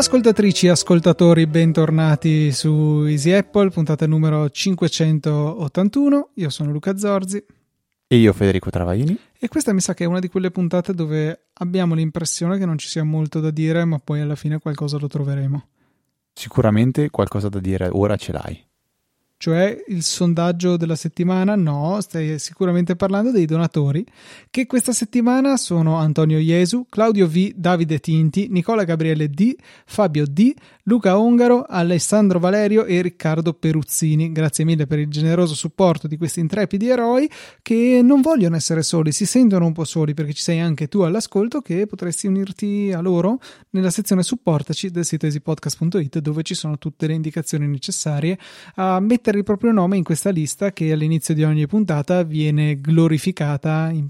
Ascoltatrici e ascoltatori, bentornati su Easy Apple, puntata numero 581. Io sono Luca Zorzi. E io Federico Travaini. E questa mi sa che è una di quelle puntate dove abbiamo l'impressione che non ci sia molto da dire, ma poi alla fine qualcosa lo troveremo. Sicuramente qualcosa da dire ora ce l'hai. Cioè il sondaggio della settimana? No, stai sicuramente parlando dei donatori, che questa settimana sono Antonio Iesu, Claudio V, Davide Tinti, Nicola Gabriele D, Fabio D, Luca Ongaro, Alessandro Valerio e Riccardo Peruzzini. Grazie mille per il generoso supporto di questi intrepidi eroi che non vogliono essere soli, si sentono un po' soli perché ci sei anche tu all'ascolto che potresti unirti a loro nella sezione supportaci del sito easypodcast.it dove ci sono tutte le indicazioni necessarie a mettere il proprio nome in questa lista che all'inizio di ogni puntata viene glorificata in,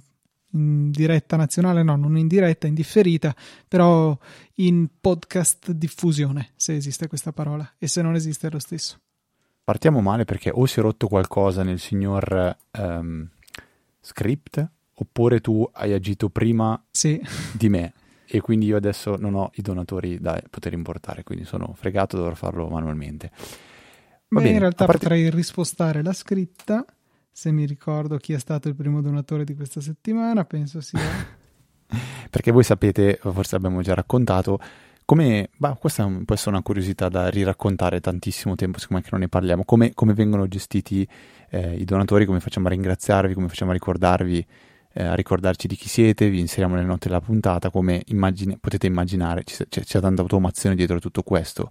in diretta nazionale, no, non in diretta, in differita, però in podcast diffusione, se esiste questa parola, e se non esiste è lo stesso. Partiamo male perché o si è rotto qualcosa nel signor um, script, oppure tu hai agito prima sì. di me e quindi io adesso non ho i donatori da poter importare, quindi sono fregato, dovrò farlo manualmente. Beh, bene, in realtà parte... potrei rispostare la scritta se mi ricordo chi è stato il primo donatore di questa settimana, penso sia... Perché voi sapete, forse abbiamo già raccontato, come... Bah, questa può essere una curiosità da riraccontare tantissimo tempo, siccome non ne parliamo, come, come vengono gestiti eh, i donatori, come facciamo a ringraziarvi, come facciamo a ricordarvi eh, a ricordarci di chi siete, vi inseriamo nelle note della puntata, come immagine, potete immaginare c'è, c'è, tanta automazione dietro tutto questo.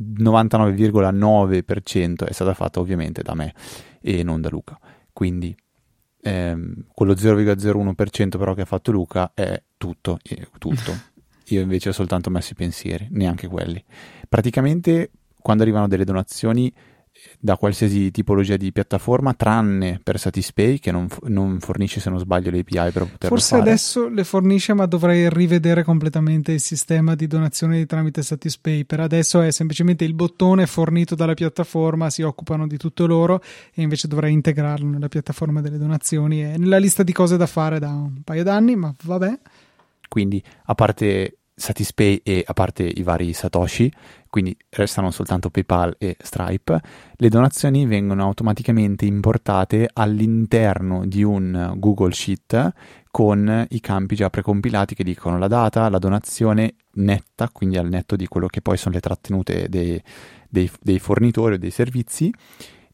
99,9% è stata fatta ovviamente da me e non da Luca. Quindi ehm, quello 0,01% però che ha fatto Luca è tutto, tutto. Io invece ho soltanto messo i pensieri, neanche quelli. Praticamente quando arrivano delle donazioni da qualsiasi tipologia di piattaforma, tranne per Satispay che non, non fornisce, se non sbaglio, le API per poterlo Forse fare. adesso le fornisce, ma dovrei rivedere completamente il sistema di donazione tramite Satispay. Per adesso è semplicemente il bottone fornito dalla piattaforma, si occupano di tutto loro e invece dovrei integrarlo nella piattaforma delle donazioni. È nella lista di cose da fare da un paio d'anni, ma vabbè. Quindi, a parte Satispay e a parte i vari Satoshi, quindi restano soltanto PayPal e Stripe, le donazioni vengono automaticamente importate all'interno di un Google Sheet con i campi già precompilati che dicono la data, la donazione netta, quindi al netto di quello che poi sono le trattenute dei, dei, dei fornitori o dei servizi,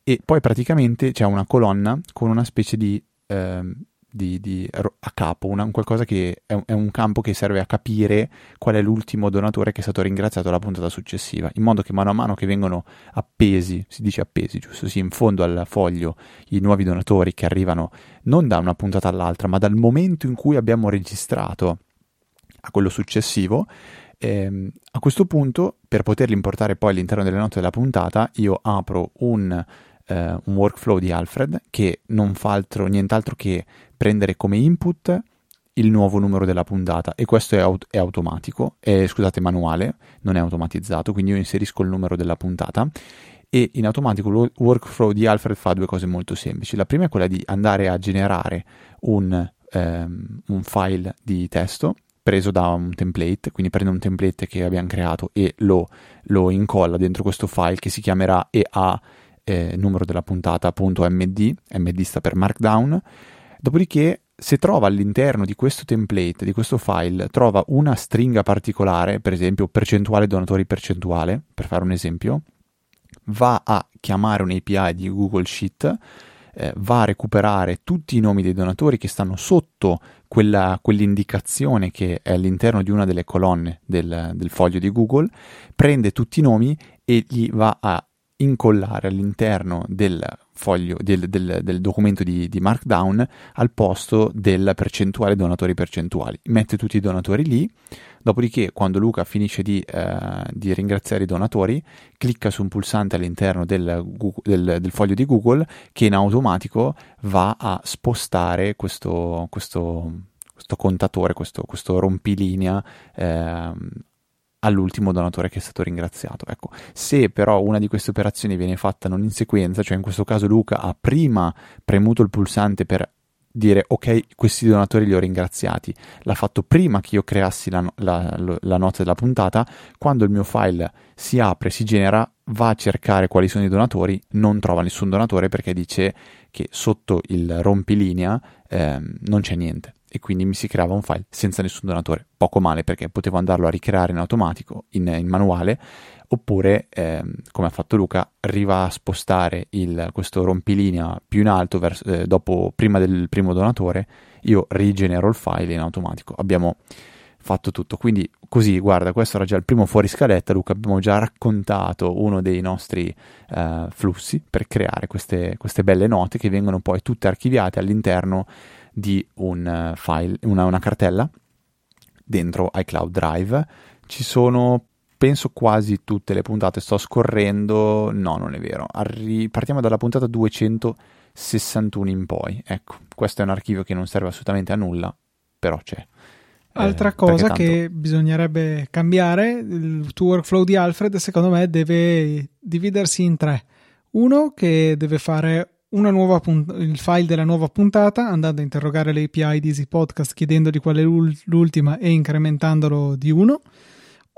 e poi praticamente c'è una colonna con una specie di... Eh, di, di, a capo, una, qualcosa che è un, è un, campo che serve a capire qual è l'ultimo donatore che è stato ringraziato alla puntata successiva, in modo che mano a mano che vengono appesi, si dice appesi, giusto? Sì, in fondo al foglio i nuovi donatori che arrivano non da una puntata all'altra, ma dal momento in cui abbiamo registrato a quello successivo, ehm, a questo punto, per poterli importare poi all'interno delle note della puntata, io apro un Uh, un workflow di Alfred che non fa altro, nient'altro che prendere come input il nuovo numero della puntata. E questo è, aut- è automatico, è, scusate, manuale, non è automatizzato, quindi io inserisco il numero della puntata. E in automatico il workflow di Alfred fa due cose molto semplici. La prima è quella di andare a generare un, um, un file di testo preso da un template, quindi prende un template che abbiamo creato e lo, lo incolla dentro questo file che si chiamerà EA eh, numero della puntata.md, MD sta per Markdown, Dopodiché, se trova all'interno di questo template, di questo file, trova una stringa particolare, per esempio percentuale donatori percentuale, per fare un esempio, va a chiamare un'API di Google Sheet, eh, va a recuperare tutti i nomi dei donatori che stanno sotto quella, quell'indicazione che è all'interno di una delle colonne del, del foglio di Google, prende tutti i nomi e gli va a incollare all'interno del foglio del, del, del documento di, di, Markdown al posto della percentuale donatori percentuali. Mette tutti i donatori lì, dopodiché quando Luca finisce di, eh, di questo donatori, clicca su un pulsante all'interno del, del, del, foglio di Google che in automatico va a spostare questo, questo, questo contatore, questo, questo rompilinea eh, all'ultimo donatore che è stato ringraziato. Ecco, se però una di queste operazioni viene fatta non in sequenza, cioè in questo caso Luca ha prima premuto il pulsante per dire ok, questi donatori li ho ringraziati, l'ha fatto prima che io creassi la, la, la, nota della puntata, quando il mio file si apre, si genera, va a cercare quali sono i donatori, non trova nessun donatore perché dice che sotto il rompilinea eh, non c'è niente e quindi mi si creava un file senza nessun donatore, poco male perché potevo andarlo a ricreare in automatico, in, in manuale, oppure, ehm, come ha fatto Luca, arriva a spostare il, questo rompilinea più in alto verso, eh, dopo, prima del primo donatore, io rigenero il file in automatico. Abbiamo fatto tutto. Quindi così, guarda, questo era già il primo fuori scaletta, Luca, abbiamo già raccontato uno dei nostri uh, flussi per creare queste, queste, belle note che vengono poi tutte archiviate all'interno di un eh, file, una, una cartella dentro iCloud Drive. Ci sono penso quasi tutte le puntate, sto scorrendo, no, non è vero. Arri- partiamo dalla puntata 261 in poi. Ecco, questo è un archivio che non serve assolutamente a nulla, però c'è. Altra eh, cosa tanto... che bisognerebbe cambiare, il tuo workflow di Alfred secondo me deve dividersi in tre. Uno che deve fare punt- il file della nuova puntata andando a interrogare l'API di Easy Podcast chiedendogli qual è l'ultima e incrementandolo di uno,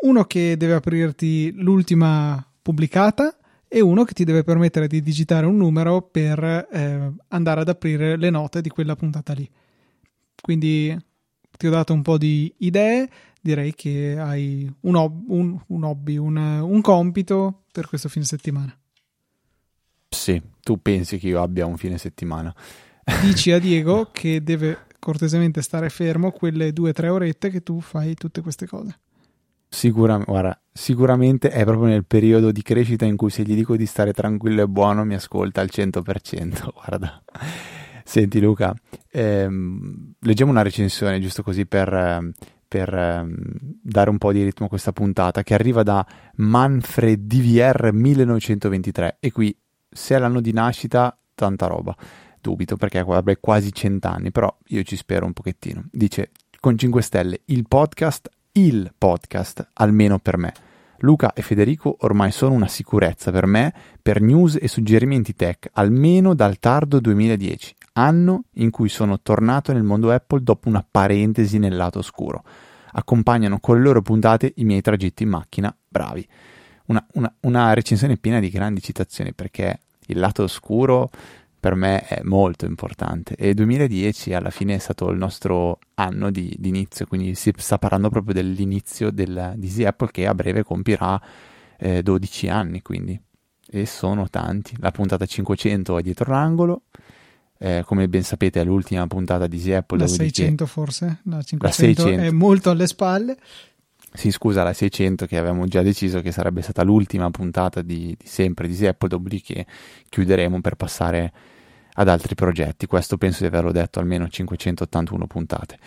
uno che deve aprirti l'ultima pubblicata e uno che ti deve permettere di digitare un numero per eh, andare ad aprire le note di quella puntata lì. Quindi ti ho dato un po' di idee, direi che hai un, ob- un, un hobby, un, un compito per questo fine settimana. Sì, tu pensi che io abbia un fine settimana. Dici a Diego che deve cortesemente stare fermo quelle due o tre orette che tu fai tutte queste cose. Sicura, guarda, sicuramente è proprio nel periodo di crescita in cui se gli dico di stare tranquillo e buono mi ascolta al 100%. Guarda. Senti Luca, ehm, leggiamo una recensione giusto così per, per ehm, dare un po' di ritmo a questa puntata che arriva da Manfred DVR 1923 e qui se è l'anno di nascita, tanta roba. Dubito perché avrebbe quasi cent'anni, però io ci spero un pochettino. Dice con 5 stelle, il podcast, il podcast, almeno per me. Luca e Federico ormai sono una sicurezza per me per news e suggerimenti tech, almeno dal tardo 2010, anno in cui sono tornato nel mondo Apple dopo una parentesi nel lato oscuro. Accompagnano con le loro puntate i miei tragitti in macchina, bravi. Una, una, una recensione piena di grandi citazioni perché il lato oscuro per me è molto importante e il 2010 alla fine è stato il nostro anno di, di inizio, quindi si sta parlando proprio dell'inizio del, di Easy Apple che a breve compirà eh, 12 anni, quindi e sono tanti. La puntata 500 è dietro l'angolo, eh, come ben sapete è l'ultima puntata di Easy Apple. La 600 che... forse, 500 la 600. è molto alle spalle. Si scusa la 600 che avevamo già deciso che sarebbe stata l'ultima puntata di, di sempre di Apple, dopodiché chiuderemo per passare ad altri progetti. Questo penso di averlo detto almeno 581 puntate.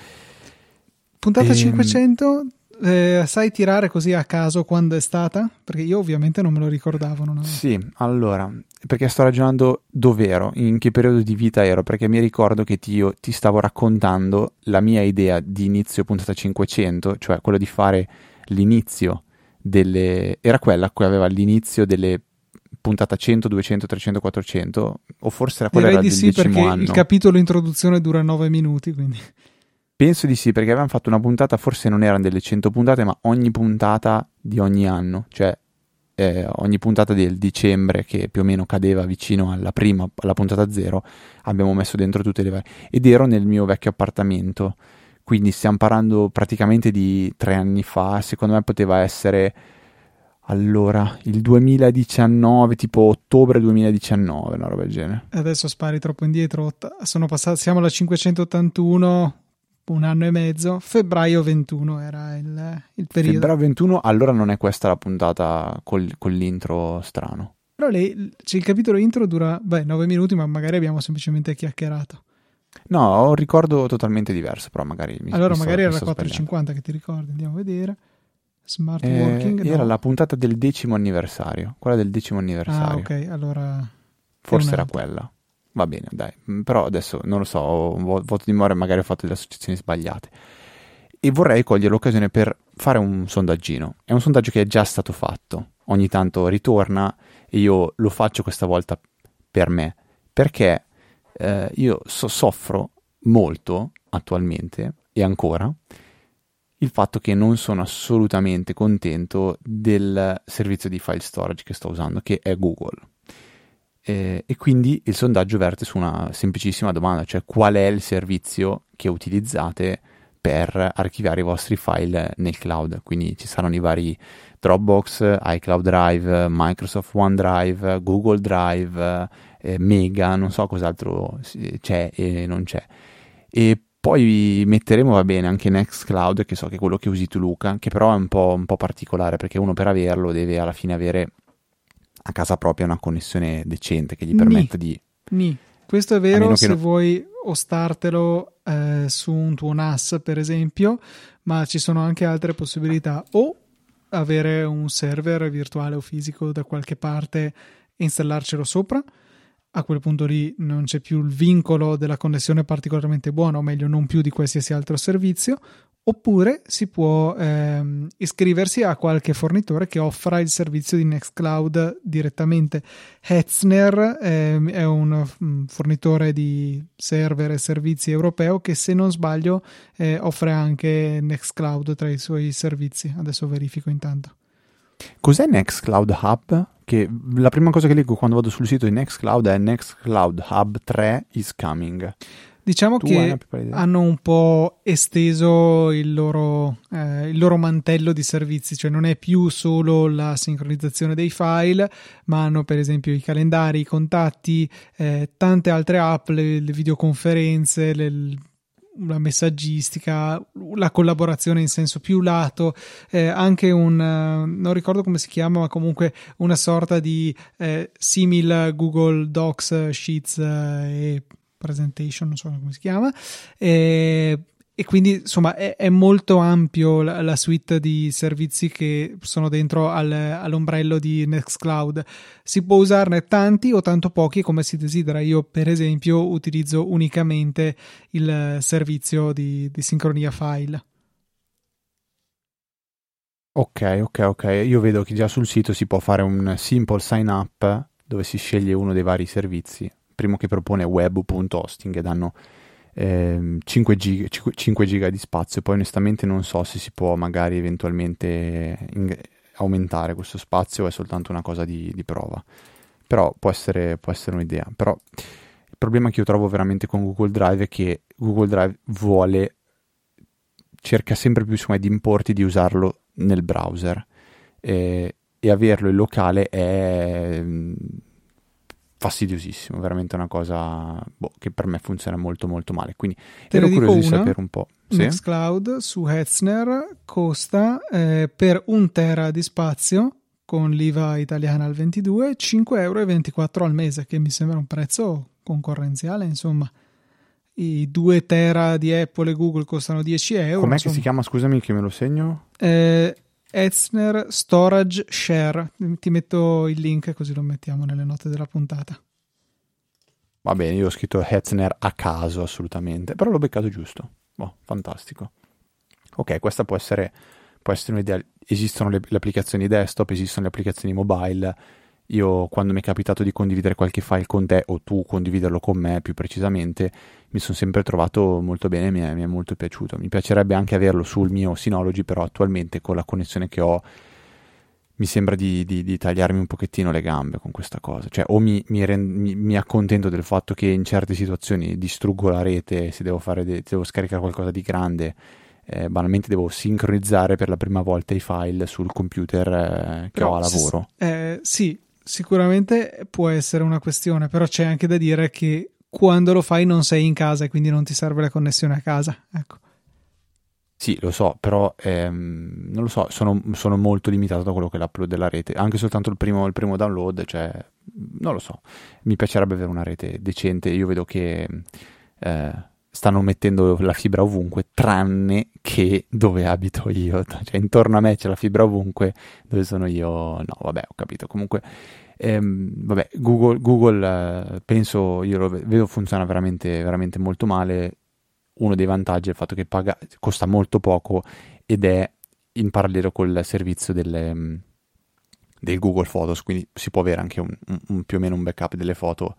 Puntata. Ehm, 500, eh, sai tirare così a caso quando è stata? Perché io ovviamente non me lo ricordavo. Non sì, allora, perché sto ragionando dov'ero, in che periodo di vita ero, perché mi ricordo che ti, io ti stavo raccontando la mia idea di inizio puntata 500, cioè quello di fare l'inizio delle... era quella cui aveva l'inizio delle puntata 100, 200, 300, 400 o forse era quella Direi era di sì perché anno. il capitolo introduzione dura 9 minuti quindi penso di sì perché avevamo fatto una puntata forse non erano delle 100 puntate ma ogni puntata di ogni anno cioè eh, ogni puntata del dicembre che più o meno cadeva vicino alla prima alla puntata zero abbiamo messo dentro tutte le varie ed ero nel mio vecchio appartamento quindi stiamo parlando praticamente di tre anni fa secondo me poteva essere allora, il 2019, tipo ottobre 2019, una roba del genere. Adesso spari troppo indietro. Sono passati, siamo alla 581, un anno e mezzo. Febbraio 21 era il, il periodo. Febbraio 21, allora non è questa la puntata col, con l'intro strano. Però lei, cioè il capitolo intro dura, beh, 9 minuti, ma magari abbiamo semplicemente chiacchierato. No, ho un ricordo totalmente diverso, però magari mi Allora, mi magari sto, era 4,50 che ti ricordi, andiamo a vedere. Smart eh, working? Era no. la puntata del decimo anniversario, quella del decimo anniversario. Ah, ok, allora... Forse era quella. Va bene, dai. Mm, però adesso non lo so, ho un voto di memoria, magari ho fatto delle associazioni sbagliate. E vorrei cogliere l'occasione per fare un sondaggino. È un sondaggio che è già stato fatto, ogni tanto ritorna e io lo faccio questa volta per me, perché eh, io so- soffro molto attualmente e ancora il fatto che non sono assolutamente contento del servizio di file storage che sto usando, che è Google. Eh, e quindi il sondaggio verte su una semplicissima domanda, cioè qual è il servizio che utilizzate per archiviare i vostri file nel cloud. Quindi ci saranno i vari Dropbox, iCloud Drive, Microsoft OneDrive, Google Drive, eh, Mega, non so cos'altro c'è e non c'è. E poi metteremo, va bene, anche Nextcloud, che so che è quello che usi tu Luca, che però è un po', un po particolare perché uno per averlo deve alla fine avere a casa propria una connessione decente che gli permetta Ni. di... Ni. Questo è vero se no... vuoi ostartelo eh, su un tuo NAS, per esempio, ma ci sono anche altre possibilità. O avere un server virtuale o fisico da qualche parte e installarcelo sopra a quel punto lì non c'è più il vincolo della connessione particolarmente buona, o meglio, non più di qualsiasi altro servizio, oppure si può ehm, iscriversi a qualche fornitore che offra il servizio di Nextcloud direttamente. Hetzner ehm, è un um, fornitore di server e servizi europeo che se non sbaglio eh, offre anche Nextcloud tra i suoi servizi. Adesso verifico intanto. Cos'è Nextcloud Hub? Che la prima cosa che leggo quando vado sul sito di Nextcloud è Nextcloud Hub 3 is coming. Diciamo tu che hanno un po' esteso il loro, eh, il loro, mantello di servizi, cioè non è più solo la sincronizzazione dei file, ma hanno per esempio i calendari, i contatti, eh, tante altre app, le, le videoconferenze, le, la messaggistica, la collaborazione in senso più lato, eh, anche un, uh, non ricordo come si chiama, ma comunque una sorta di eh, simil Google Docs, Sheets uh, e Presentation, non so come si chiama, eh, e quindi insomma è, è molto ampio la, la, suite di servizi che sono dentro al, all'ombrello di Nextcloud. Si può usarne tanti o tanto pochi come si desidera. Io, per esempio, utilizzo unicamente il servizio di, di sincronia file. Ok, ok, ok. Io vedo che già sul sito si può fare un simple sign up dove si sceglie uno dei vari servizi. Primo che propone web.hosting e danno 5, giga, 5 giga di spazio, poi onestamente non so se si può magari eventualmente in, aumentare questo spazio è soltanto una cosa di, di prova, però può essere, può essere un'idea. Però il problema che io trovo veramente con Google Drive è che Google Drive vuole, cerca sempre più insomma, di importi di usarlo nel browser. Eh, e averlo in locale è fastidiosissimo, veramente una cosa boh, che per me funziona molto molto male. Quindi Te ero curioso una, di sapere un po'. Sì? Nextcloud su Hetzner costa eh, per un tera di spazio con l'IVA italiana al 22 5,24 euro al mese, che mi sembra un prezzo concorrenziale, insomma. I 2 tera di Apple e Google costano 10 euro. Com'è insomma. che si chiama? Scusami che me lo segno. Eh, Etzner Storage Share. Ti metto il link così lo mettiamo nelle note della puntata. Va bene, io ho scritto Hetzner a caso assolutamente, però l'ho beccato giusto. Oh, fantastico. Ok, questa può essere, può essere un'idea. Esistono le, le applicazioni desktop, esistono le applicazioni mobile. Io quando mi è capitato di condividere qualche file con te o tu condividerlo con me più precisamente, mi sono sempre trovato molto bene, mi è, mi è molto piaciuto. Mi piacerebbe anche averlo sul mio Synology, però attualmente con la connessione che ho mi sembra di, di, di tagliarmi un pochettino le gambe con questa cosa. Cioè o mi, mi, rend, mi, mi, accontento del fatto che in certe situazioni distruggo la rete, se devo, fare de- se devo scaricare qualcosa di grande, eh, banalmente devo sincronizzare per la prima volta i file sul computer eh, che però, ho a lavoro. Eh, sì, sicuramente può essere una questione, però c'è anche da dire che quando lo fai non sei in casa e quindi non ti serve la connessione a casa. Ecco. Sì, lo so, però ehm, non lo so, sono, sono, molto limitato da quello che è l'upload della rete. Anche soltanto il primo, il primo, download, cioè, non lo so. Mi piacerebbe avere una rete decente. Io vedo che eh, stanno mettendo la fibra ovunque, tranne che dove abito io. Cioè, intorno a me c'è la fibra ovunque, dove sono io, no, vabbè, ho capito. Comunque, ehm, vabbè, Google, Google eh, penso, io lo vedo funziona veramente, veramente molto male uno dei vantaggi è il fatto che paga, costa molto poco ed è in parallelo col servizio delle, mm, del Google Photos, quindi si può avere anche un, un, più o meno un backup delle foto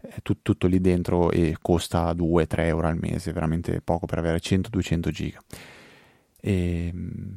eh, tut, tutto lì dentro e costa 2-3 euro al mese, veramente poco per avere 100-200 giga. E,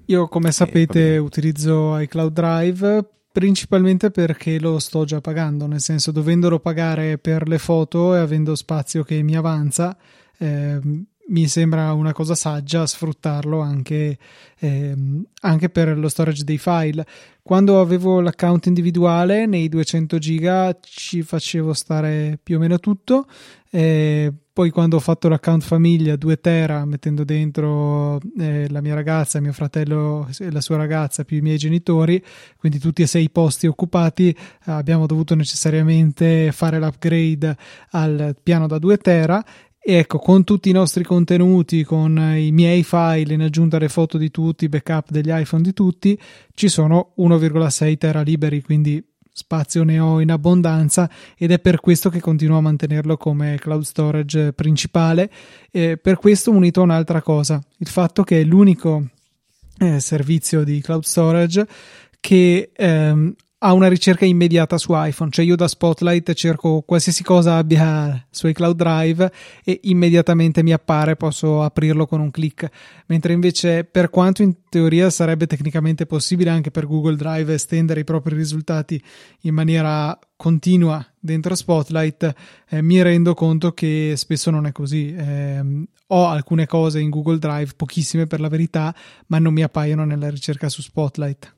Io come sapete e, utilizzo iCloud Drive principalmente perché lo sto già pagando, nel senso dovendolo pagare per le foto e avendo spazio che mi avanza, eh, mi sembra una cosa saggia sfruttarlo anche, ehm, anche, per lo storage dei file. Quando avevo l'account individuale nei 200 giga ci facevo stare più o meno tutto. Eh, poi quando ho fatto l'account famiglia 2 tera mettendo dentro eh, la mia ragazza, mio fratello e la sua ragazza più i miei genitori, quindi tutti e sei i posti occupati, abbiamo dovuto necessariamente fare l'upgrade al piano da 2 tera. E ecco, con tutti i nostri contenuti, con i miei file in aggiunta alle foto di tutti, backup degli iPhone di tutti, ci sono 1,6 tera liberi, quindi spazio ne ho in abbondanza ed è per questo che continuo a mantenerlo come cloud storage principale. E per questo unito a un'altra cosa, il fatto che è l'unico eh, servizio di cloud storage che ehm, ha una ricerca immediata su iPhone, cioè io da Spotlight cerco qualsiasi cosa abbia sui cloud drive e immediatamente mi appare, posso aprirlo con un clic, mentre invece per quanto in teoria sarebbe tecnicamente possibile anche per Google Drive estendere i propri risultati in maniera continua dentro Spotlight, eh, mi rendo conto che spesso non è così. Eh, ho alcune cose in Google Drive, pochissime per la verità, ma non mi appaiono nella ricerca su Spotlight.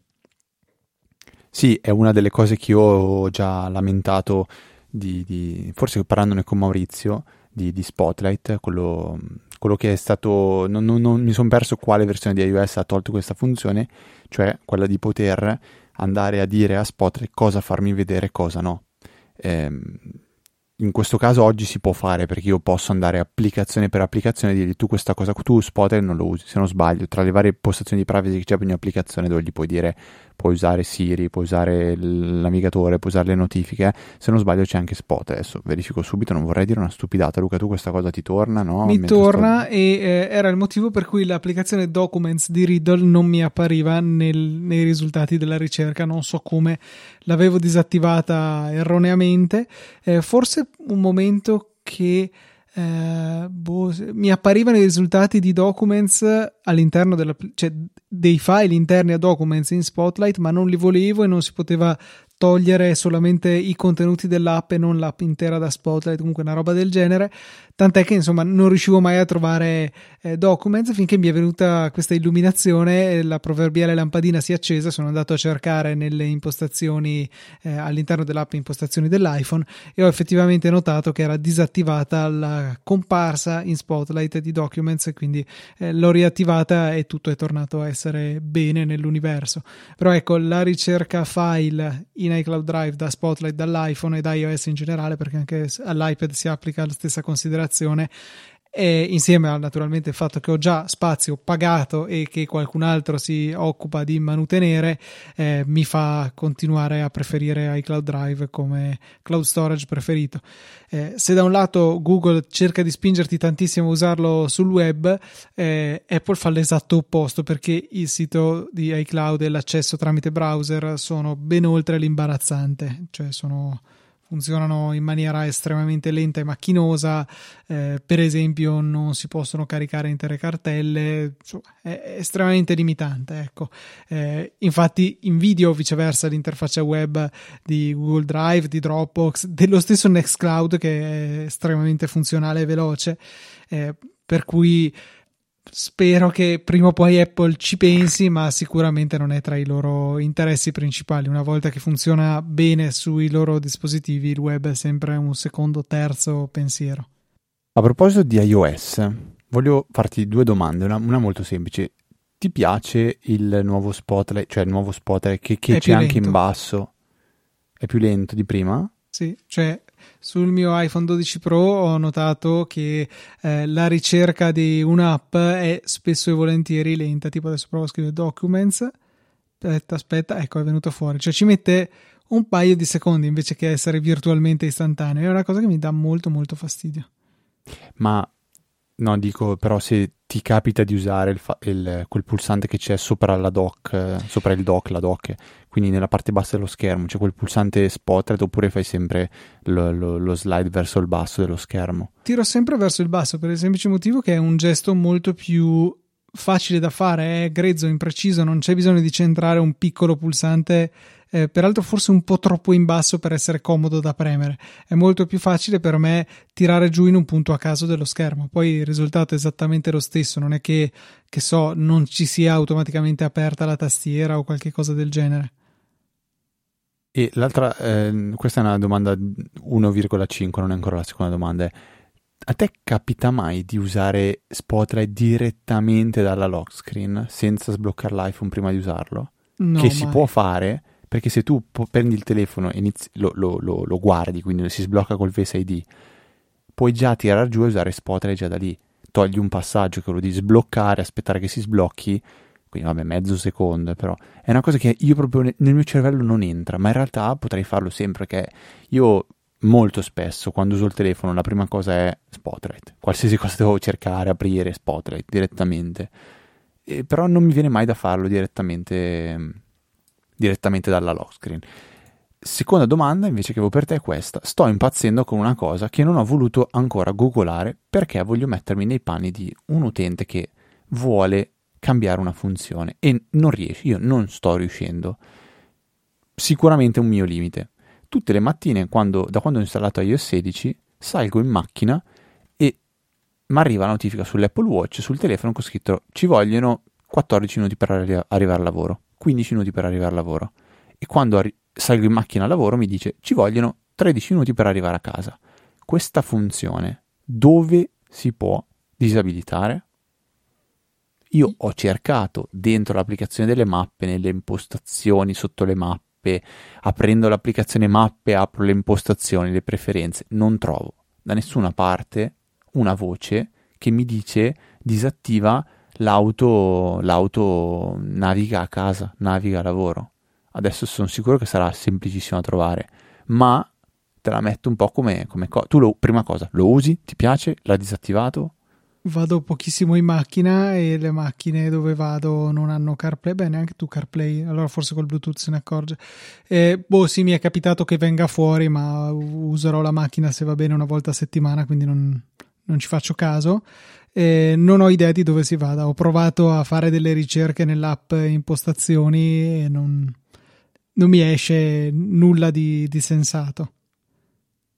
Sì, è una delle cose che io ho già lamentato, di, di, forse parlandone con Maurizio, di, di Spotlight, quello, quello, che è stato... Non, non, non mi sono perso quale versione di iOS ha tolto questa funzione, cioè quella di poter andare a dire a Spotlight cosa farmi vedere e cosa no. Ehm, in questo caso oggi si può fare perché io posso andare applicazione per applicazione e dirgli tu questa cosa tu Spotlight non lo usi se non sbaglio tra le varie postazioni di privacy che c'è per ogni applicazione dove gli puoi dire puoi usare Siri, puoi usare il navigatore, puoi usare le notifiche. Se non sbaglio c'è anche Spot. Adesso verifico subito, non vorrei dire una stupidata. Luca, tu questa cosa ti torna, no? Mi Mentre torna sto... e eh, era il motivo per cui l'applicazione Documents di Riddle non mi appariva nel, nei risultati della ricerca. Non so come l'avevo disattivata erroneamente. Eh, forse un momento che eh, boh, mi apparivano i risultati di documents all'interno della, cioè dei file interni a documents in Spotlight, ma non li volevo e non si poteva togliere solamente i contenuti dell'app e non l'app intera da Spotlight, comunque una roba del genere. Tant'è che insomma non riuscivo mai a trovare eh, documents finché mi è venuta questa illuminazione, la proverbiale lampadina si è accesa, sono andato a cercare nelle impostazioni eh, all'interno dell'app impostazioni dell'iPhone e ho effettivamente notato che era disattivata la comparsa in Spotlight di documents quindi eh, l'ho riattivata e tutto è tornato a essere bene nell'universo. Però ecco, la ricerca file in iCloud Drive da Spotlight dall'iPhone e da iOS in generale, perché anche all'iPad si applica la stessa considerazione, e insieme al naturalmente fatto che ho già spazio pagato e che qualcun altro si occupa di manutenere eh, mi fa continuare a preferire iCloud Drive come cloud storage preferito. Eh, se da un lato Google cerca di spingerti tantissimo a usarlo sul web eh, Apple fa l'esatto opposto perché il sito di iCloud e l'accesso tramite browser sono ben oltre l'imbarazzante cioè sono funzionano in maniera estremamente lenta e macchinosa, eh, per esempio non si possono caricare intere cartelle, insomma, è, estremamente limitante. Ecco. Eh, infatti invidio viceversa l'interfaccia web di Google Drive, di Dropbox, dello stesso Nextcloud che è estremamente funzionale e veloce, eh, per cui spero che prima o poi Apple ci pensi, ma sicuramente non è tra i loro interessi principali. Una volta che funziona bene sui loro dispositivi, il web è sempre un secondo, terzo pensiero. A proposito di iOS, voglio farti due domande, una, una molto semplice. Ti piace il nuovo Spotlight, cioè il nuovo Spotlight che, che c'è anche in basso? È più lento di prima? Sì, cioè sul mio iPhone 12 Pro ho notato che eh, la ricerca di un'app è spesso e volentieri lenta. Tipo adesso provo a scrivere documents. Aspetta, aspetta, ecco è venuto fuori. Cioè ci mette un paio di secondi invece che essere virtualmente istantaneo. È una cosa che mi dà molto molto fastidio. Ma no, dico però se ti capita di usare il fa- il, quel pulsante che c'è sopra la dock, sopra il dock, la dock, quindi nella parte bassa dello schermo, c'è quel pulsante spotlight oppure fai sempre lo, lo, lo, slide verso il basso dello schermo? Tiro sempre verso il basso per il semplice motivo che è un gesto molto più facile da fare, è grezzo, impreciso, non c'è bisogno di centrare un piccolo pulsante eh, peraltro forse un po' troppo in basso per essere comodo da premere. È molto più facile per me tirare giù in un punto a caso dello schermo. Poi il risultato è esattamente lo stesso, non è che, che so, non ci sia automaticamente aperta la tastiera o qualche cosa del genere. E l'altra, eh, questa è una domanda 1,5, non è ancora la seconda domanda. A te capita mai di usare Spotlight direttamente dalla lock screen senza sbloccare l'iPhone prima di usarlo? No, che mai. si può fare, perché se tu prendi il telefono e inizi, lo, lo, lo, lo, guardi, quindi si sblocca col Face ID, puoi già tirare giù e usare Spotlight già da lì. Togli un passaggio che è quello di sbloccare, aspettare che si sblocchi, quindi vabbè, mezzo secondo, però è una cosa che io proprio nel mio cervello non entra, ma in realtà potrei farlo sempre, perché io molto spesso quando uso il telefono la prima cosa è Spotlight, qualsiasi cosa devo cercare, aprire Spotlight direttamente, e, però non mi viene mai da farlo direttamente direttamente dalla lock screen. Seconda domanda invece che avevo per te è questa. Sto impazzendo con una cosa che non ho voluto ancora googolare perché voglio mettermi nei panni di un utente che vuole cambiare una funzione e non riesce, io non sto riuscendo. Sicuramente un mio limite. Tutte le mattine, quando, da quando ho installato iOS 16, salgo in macchina e mi arriva la notifica sull'Apple Watch, sul telefono con scritto ci vogliono 14 minuti per arri- arrivare al lavoro. 15 minuti per arrivare al lavoro e quando arri- salgo in macchina al lavoro mi dice ci vogliono 13 minuti per arrivare a casa. Questa funzione dove si può disabilitare? Io ho cercato dentro l'applicazione delle mappe, nelle impostazioni sotto le mappe, aprendo l'applicazione mappe apro le impostazioni, le preferenze, non trovo da nessuna parte una voce che mi dice disattiva l'auto, l'auto naviga a casa, naviga a lavoro. Adesso sono sicuro che sarà semplicissimo da trovare, ma te la metto un po' come, come co- tu lo, prima cosa, lo usi? Ti piace? L'hai disattivato? Vado pochissimo in macchina e le macchine dove vado non hanno CarPlay, beh neanche tu CarPlay, allora forse col Bluetooth se ne accorge. Eh, boh sì, mi è capitato che venga fuori, ma userò la macchina se va bene una volta a settimana, quindi non, non ci faccio caso eh, non ho idea di dove si vada. Ho provato a fare delle ricerche nell'app impostazioni e non, non mi esce nulla di, di sensato.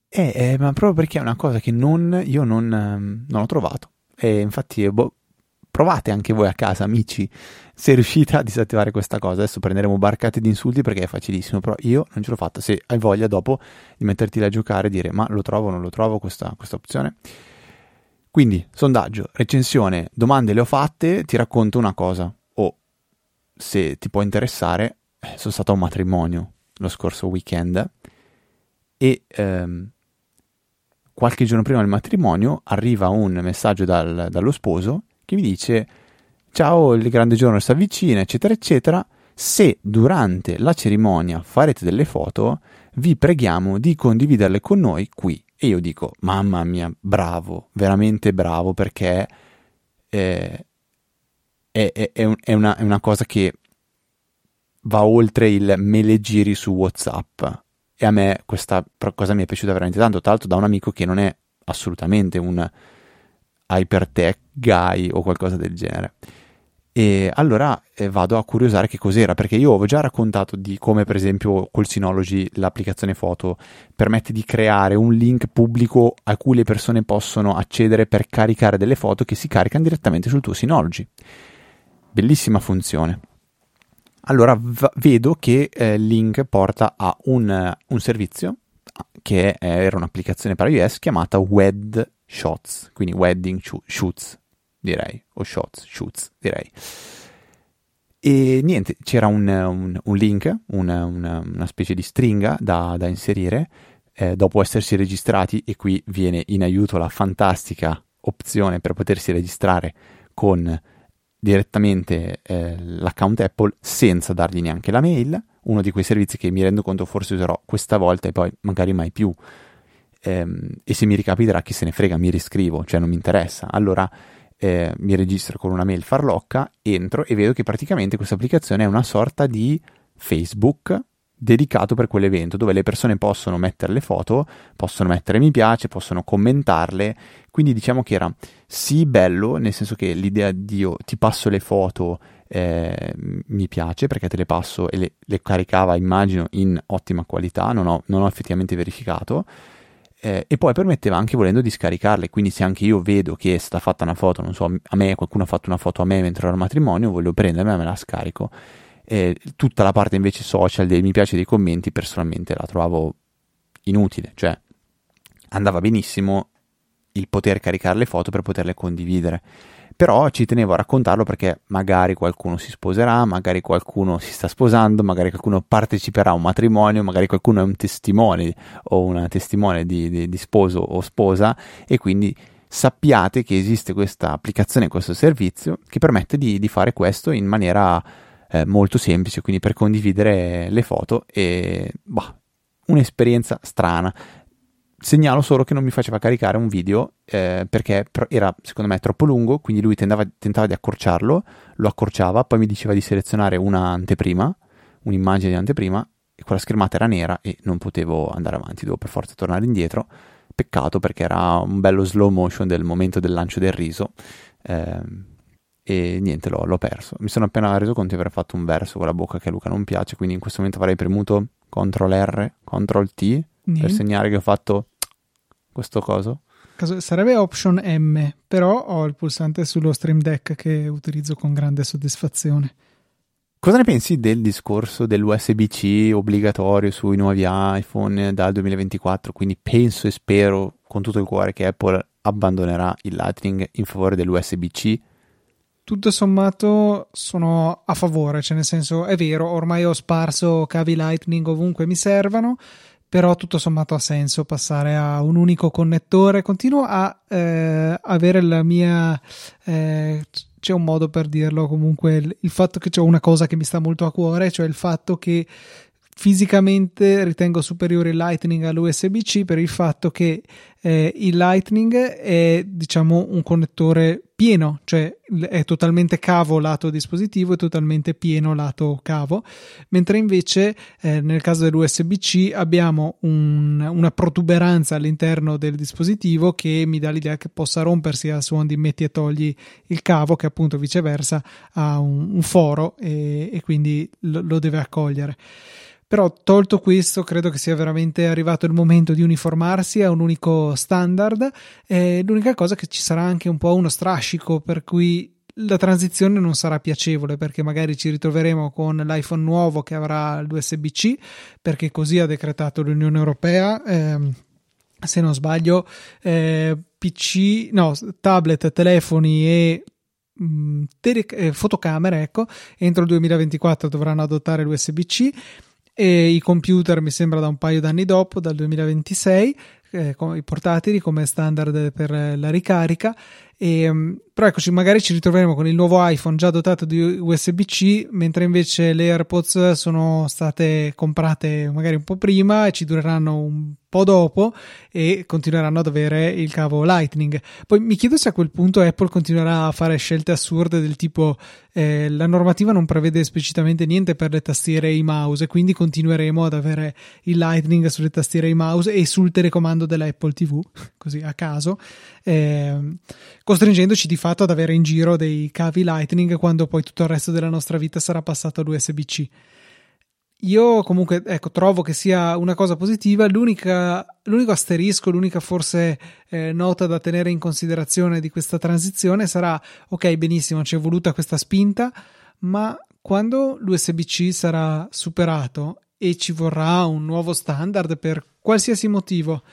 Eh, eh, ma proprio perché è una cosa che non, io non, non ho trovato. E infatti, boh, provate anche voi a casa, amici, se riuscite a disattivare questa cosa. Adesso prenderemo barcate di insulti perché è facilissimo, però io non ce l'ho fatta. Se hai voglia dopo di metterti là a giocare e dire ma lo trovo o non lo trovo questa, questa opzione quindi, sondaggio, recensione, domande le ho fatte, ti racconto una cosa. O, se ti può interessare, eh, sono stato a un matrimonio lo scorso weekend e ehm, qualche giorno prima del matrimonio arriva un messaggio dal, dallo sposo che mi dice ciao, il grande giorno si avvicina, eccetera, eccetera. Se durante la cerimonia farete delle foto, vi preghiamo di condividerle con noi qui e io dico, mamma mia, bravo, veramente bravo, perché eh, è, è, è, un, è, una, è una cosa che va oltre il me le giri su WhatsApp. E a me questa cosa mi è piaciuta veramente tanto, l'altro da un amico che non è assolutamente un hypertech guy o qualcosa del genere. E allora eh, vado a curiosare che cos'era, perché io avevo già raccontato di come, per esempio, col Synology l'applicazione foto permette di creare un link pubblico a cui le persone possono accedere per caricare delle foto che si caricano direttamente sul tuo Synology. Bellissima funzione. Allora v- vedo che eh, link porta a un, un servizio che era un'applicazione per iOS chiamata Wed Shots, quindi Wedding Shoots direi, o shots, shoots, direi. E niente, c'era un, un, un link, una, una, una, specie di stringa da, da inserire eh, dopo essersi registrati e qui viene in aiuto la fantastica opzione per potersi registrare con direttamente eh, l'account Apple senza dargli neanche la mail, uno di quei servizi che mi rendo conto forse userò questa volta e poi magari mai più. Ehm, e se mi ricapiterà chi se ne frega, mi riscrivo, cioè non mi interessa. Allora eh, mi registro con una mail farlocca, entro e vedo che praticamente questa applicazione è una sorta di Facebook dedicato per quell'evento dove le persone possono mettere le foto, possono mettere mi piace, possono commentarle. Quindi diciamo che era sì bello, nel senso che l'idea di io ti passo le foto eh, mi piace perché te le passo e le, le caricava, immagino, in ottima qualità, non ho, non ho effettivamente verificato. Eh, e poi permetteva anche volendo di scaricarle, quindi se anche io vedo che è stata fatta una foto, non so, a me qualcuno ha fatto una foto a me mentre ero al matrimonio, voglio prenderla e me la scarico. Eh, tutta la parte invece social dei mi piace dei commenti personalmente la trovavo inutile, cioè andava benissimo il poter caricare le foto per poterle condividere. Però ci tenevo a raccontarlo perché magari qualcuno si sposerà, magari qualcuno si sta sposando, magari qualcuno parteciperà a un matrimonio, magari qualcuno è un testimone o una testimone di, di, di sposo o sposa e quindi sappiate che esiste questa applicazione, questo servizio che permette di, di fare questo in maniera eh, molto semplice, quindi per condividere le foto e bah, un'esperienza strana. Segnalo solo che non mi faceva caricare un video eh, perché era secondo me troppo lungo, quindi lui tentava, tentava di accorciarlo, lo accorciava, poi mi diceva di selezionare un'anteprima, un'immagine di anteprima, e quella schermata era nera e non potevo andare avanti, dovevo per forza tornare indietro. Peccato perché era un bello slow motion del momento del lancio del riso. Eh, e niente, l'ho, l'ho, perso. Mi sono appena reso conto di aver fatto un verso con la bocca che a Luca non piace, quindi in questo momento avrei premuto CTRL R, CTRL T niente. per segnare che ho fatto questo coso. Sarebbe Option M, però ho il pulsante sullo Stream Deck che utilizzo con grande soddisfazione. Cosa ne pensi del discorso dell'USB-C obbligatorio sui nuovi iPhone dal 2024? Quindi penso e spero con tutto il cuore che Apple abbandonerà il Lightning in favore dell'USB-C tutto sommato sono a favore, cioè nel senso è vero, ormai ho sparso cavi Lightning ovunque mi servano, però tutto sommato ha senso passare a un unico connettore. Continuo a eh, avere la mia... Eh, c'è un modo per dirlo comunque, il, il fatto che c'è una cosa che mi sta molto a cuore, cioè il fatto che fisicamente ritengo superiore il Lightning all'USB-C per il fatto che eh, il Lightning è diciamo un connettore pieno, cioè è totalmente cavo lato dispositivo e totalmente pieno lato cavo, mentre invece eh, nel caso dell'USB-C abbiamo un, una protuberanza all'interno del dispositivo che mi dà l'idea che possa rompersi a suon di metti e togli il cavo che appunto viceversa ha un, un foro e, e quindi lo, lo deve accogliere. Però tolto questo, credo che sia veramente arrivato il momento di uniformarsi a un unico standard. E l'unica cosa è che ci sarà anche un po' uno strascico, per cui la transizione non sarà piacevole perché magari ci ritroveremo con l'iPhone nuovo che avrà l'USB-C perché così ha decretato l'Unione Europea. Eh, se non sbaglio, eh, PC, no, tablet, telefoni e mh, tele, eh, fotocamere, ecco, entro il 2024 dovranno adottare l'USB-C e i computer mi sembra da un paio d'anni dopo, dal 2026, eh, i portatili come standard per la ricarica. E, ehm, però eccoci, magari ci ritroveremo con il nuovo iPhone già dotato di USB-C, mentre invece le AirPods sono state comprate magari un po' prima e ci dureranno un po' dopo e continueranno ad avere il cavo Lightning. Poi mi chiedo se a quel punto Apple continuerà a fare scelte assurde del tipo eh, la normativa non prevede esplicitamente niente per le tastiere e i mouse quindi continueremo ad avere il Lightning sulle tastiere e i mouse e sul telecomando della Apple TV, così a caso, eh, costringendoci di fatto ad avere in giro dei cavi Lightning quando poi tutto il resto della nostra vita sarà passato all'USB-C. Io comunque ecco, trovo che sia una cosa positiva. L'unico asterisco, l'unica forse eh, nota da tenere in considerazione di questa transizione sarà: ok, benissimo, ci è voluta questa spinta, ma quando l'USB-C sarà superato e ci vorrà un nuovo standard per qualsiasi motivo,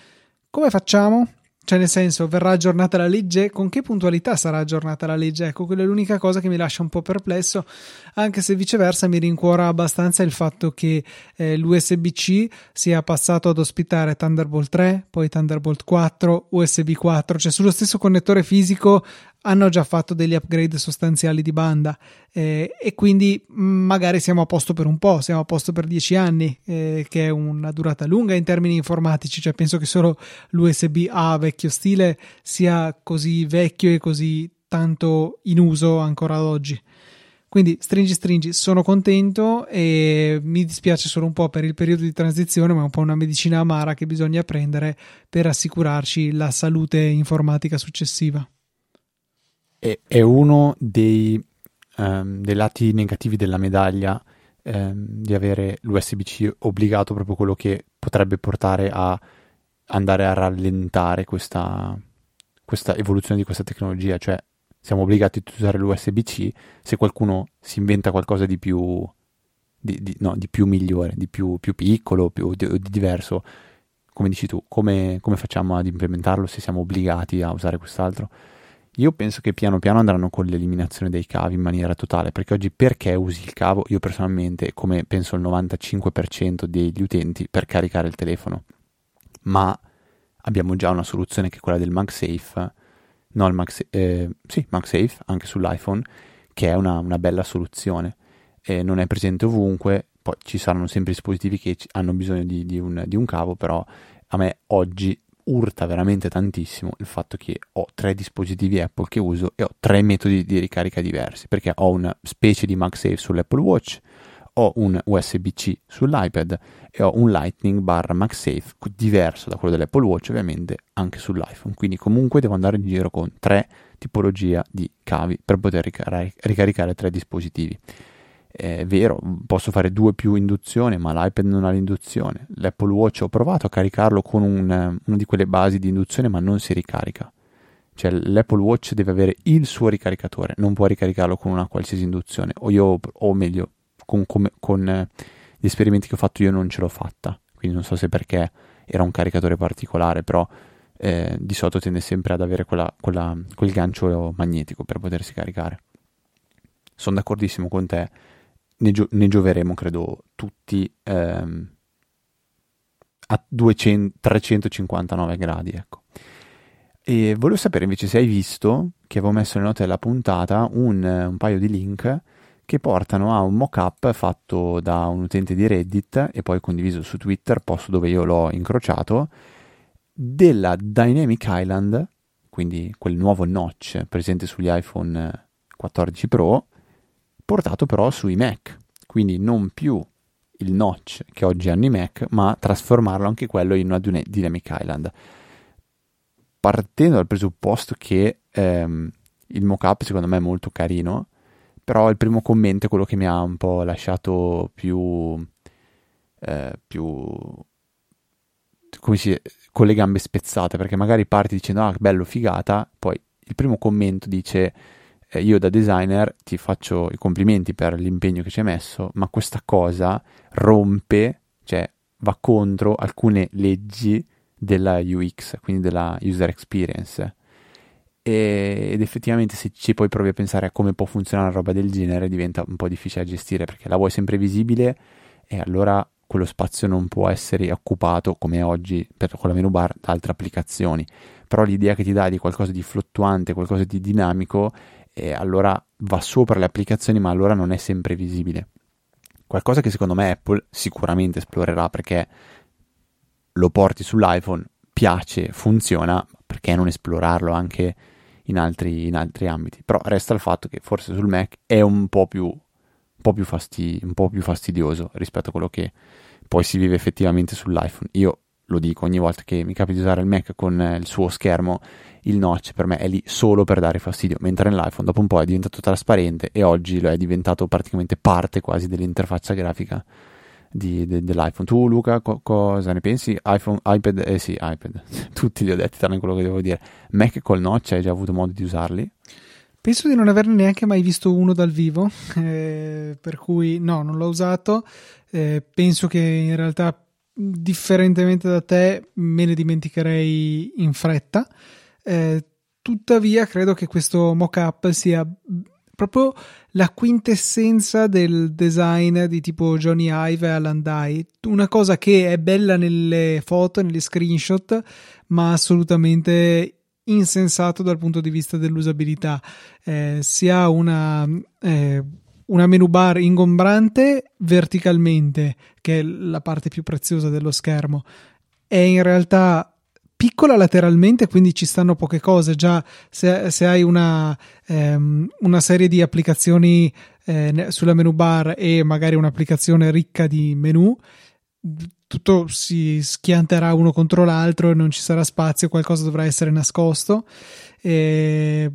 come facciamo? Cioè, nel senso, verrà aggiornata la legge? Con che puntualità sarà aggiornata la legge? Ecco, quella è l'unica cosa che mi lascia un po' perplesso, anche se viceversa mi rincuora abbastanza il fatto che eh, l'USB-C sia passato ad ospitare Thunderbolt 3, poi Thunderbolt 4, USB 4, cioè sullo stesso connettore fisico hanno già fatto degli upgrade sostanziali di banda eh, e quindi mm, magari siamo a posto per un po', siamo a posto per dieci anni, eh, che è una durata lunga in termini informatici, cioè penso che solo l'USB A vecchio stile sia così vecchio e così tanto in uso ancora oggi. Quindi stringi stringi, sono contento e mi dispiace solo un po' per il periodo di transizione, ma è un po' una medicina amara che bisogna prendere per assicurarci la salute informatica successiva. È, è uno dei, um, dei, lati negativi della medaglia um, di avere l'USB-C obbligato, proprio quello che potrebbe portare a andare a rallentare questa, questa evoluzione di questa tecnologia, cioè siamo obbligati a usare l'USB-C, se qualcuno si inventa qualcosa di più, di, di, no, di più migliore, di più, più piccolo, più di, di, diverso, come dici tu, come, come, facciamo ad implementarlo se siamo obbligati a usare quest'altro? Io penso che piano piano andranno con l'eliminazione dei cavi in maniera totale, perché oggi perché usi il cavo? Io personalmente, come penso il 95% degli utenti, per caricare il telefono, ma abbiamo già una soluzione che è quella del MagSafe no, il Max, eh, sì, MagSafe anche sull'iPhone, che è una, una bella soluzione. Eh, non è presente ovunque, poi ci saranno sempre dispositivi che hanno bisogno di, di, un, di un cavo, però a me oggi urta veramente tantissimo il fatto che ho tre dispositivi Apple che uso e ho tre metodi di ricarica diversi, perché ho una specie di MagSafe sull'Apple Watch, ho un USB-C sull'iPad e ho un Lightning barra MagSafe diverso da quello dell'Apple Watch ovviamente anche sull'iPhone. Quindi comunque devo andare in giro con tre tipologie di cavi per poter ricar- ricaricare tre dispositivi è vero, posso fare due più induzione, ma l'iPad non ha l'induzione. L'Apple Watch ho provato a caricarlo con un, una di quelle basi di induzione, ma non si ricarica. Cioè l'Apple Watch deve avere il suo ricaricatore, non può ricaricarlo con una qualsiasi induzione. O io, o meglio, con, con, con gli esperimenti che ho fatto io non ce l'ho fatta, quindi non so se perché era un caricatore particolare, però eh, di solito tende sempre ad avere quella, quella, quel gancio magnetico per potersi caricare. Sono d'accordissimo con te, ne, gio- ne gioveremo credo tutti ehm, a 200, 359 gradi, ecco. E volevo sapere invece se hai visto che avevo messo nelle note della puntata un, un paio di link che portano a un mock-up fatto da un utente di Reddit e poi condiviso su Twitter, posto dove io l'ho incrociato, della Dynamic Island, quindi quel nuovo notch presente sugli iPhone 14 Pro, portato però sui Mac, quindi non più il notch che oggi hanno i Mac, ma trasformarlo anche quello in una Dynamic Island. Partendo dal presupposto che ehm, il mock-up secondo me è molto carino, però il primo commento è quello che mi ha un po' lasciato più, eh, più come si con le gambe spezzate, perché magari parti dicendo ah bello, figata, poi il primo commento dice io da designer ti faccio i complimenti per l'impegno che ci hai messo, ma questa cosa rompe, cioè va contro alcune leggi della UX, quindi della user experience. Ed effettivamente se ci poi provi a pensare a come può funzionare una roba del genere diventa un po' difficile da gestire perché la vuoi sempre visibile e allora quello spazio non può essere occupato come oggi per, con la menu bar da altre applicazioni. Però l'idea che ti dà di qualcosa di fluttuante qualcosa di dinamico eh, allora va sopra le applicazioni ma allora non è sempre visibile qualcosa che secondo me Apple sicuramente esplorerà perché lo porti sull'iPhone piace, funziona perché non esplorarlo anche in altri, in altri ambiti. Però resta il fatto che forse sul Mac è un po' più, un po fastidi- un po più fastidioso rispetto a quello che poi si vive effettivamente sull'iPhone. Io lo dico ogni volta che mi capita di usare il Mac con il suo schermo, il notch per me è lì solo per dare fastidio, mentre nell'iPhone dopo un po' è diventato trasparente e oggi lo è diventato praticamente parte quasi dell'interfaccia grafica di, de, dell'iPhone. Tu, Luca, co- cosa ne pensi? iPhone, iPad, eh sì, iPad, tutti li ho detti, tranne quello che devo dire. Mac col notch, hai già avuto modo di usarli? Penso di non averne neanche mai visto uno dal vivo, eh, per cui no, non l'ho usato. Eh, penso che in realtà, differentemente da te, me ne dimenticherei in fretta. Eh, tuttavia, credo che questo mock-up sia proprio la quintessenza del design di tipo Johnny Ive e Alan Dye. Una cosa che è bella nelle foto, negli screenshot, ma assolutamente insensato dal punto di vista dell'usabilità. Eh, si ha una, eh, una menu bar ingombrante verticalmente, che è la parte più preziosa dello schermo. È in realtà piccola lateralmente, quindi ci stanno poche cose. Già se, se hai una, ehm, una, serie di applicazioni eh, sulla menu bar e magari un'applicazione ricca di menu, tutto si schianterà uno contro l'altro e non ci sarà spazio, qualcosa dovrà essere nascosto. E,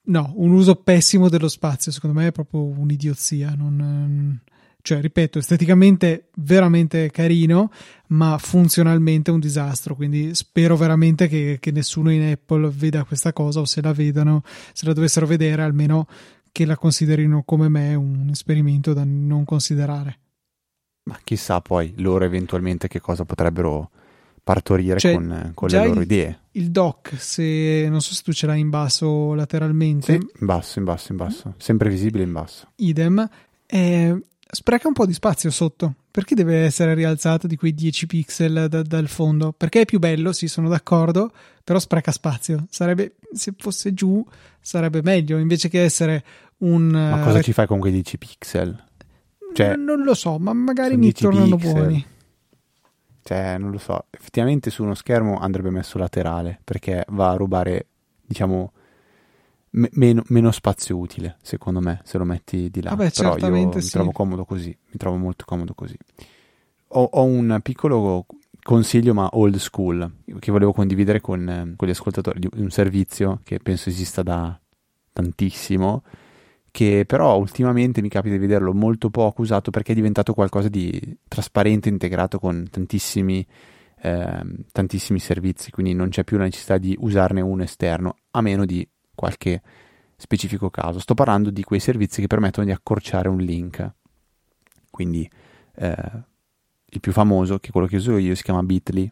no, un uso pessimo dello spazio, secondo me è proprio un'idiozia. Non, cioè, ripeto, esteticamente veramente carino, ma funzionalmente un disastro. Quindi spero veramente che, che nessuno in Apple veda questa cosa o se la vedano, se la dovessero vedere, almeno che la considerino come me un esperimento da non considerare. Ma chissà poi loro eventualmente che cosa potrebbero partorire cioè, con, con le loro il, idee. Il dock, se non so se tu ce l'hai in basso lateralmente. Sì, in basso, in basso, in basso. Sempre visibile in basso. Idem. Eh, spreca un po' di spazio sotto. Perché deve essere rialzato di quei 10 pixel da, dal fondo? Perché è più bello, sì, sono d'accordo, però spreca spazio. Sarebbe, se fosse giù, sarebbe meglio, invece che essere un... Ma cosa uh, ci fai con quei 10 pixel? Cioè, non lo so, ma magari mi tornano pixel. buoni. Cioè, non lo so, effettivamente su uno schermo andrebbe messo laterale, perché va a rubare, diciamo me- meno, meno, spazio utile, secondo me, se lo metti di là. Vabbè, Però io sì. mi trovo comodo così, mi trovo molto comodo così. Ho, ho, un piccolo consiglio, ma old school, che volevo condividere con, eh, con gli ascoltatori, di un servizio che penso esista da tantissimo, che però ultimamente mi capita di vederlo molto poco usato perché è diventato qualcosa di trasparente, integrato con tantissimi, eh, tantissimi servizi, quindi non c'è più la necessità di usarne uno esterno, a meno di qualche specifico caso. Sto parlando di quei servizi che permettono di accorciare un link. Quindi eh, il più famoso, che è quello che uso io, si chiama Bitly,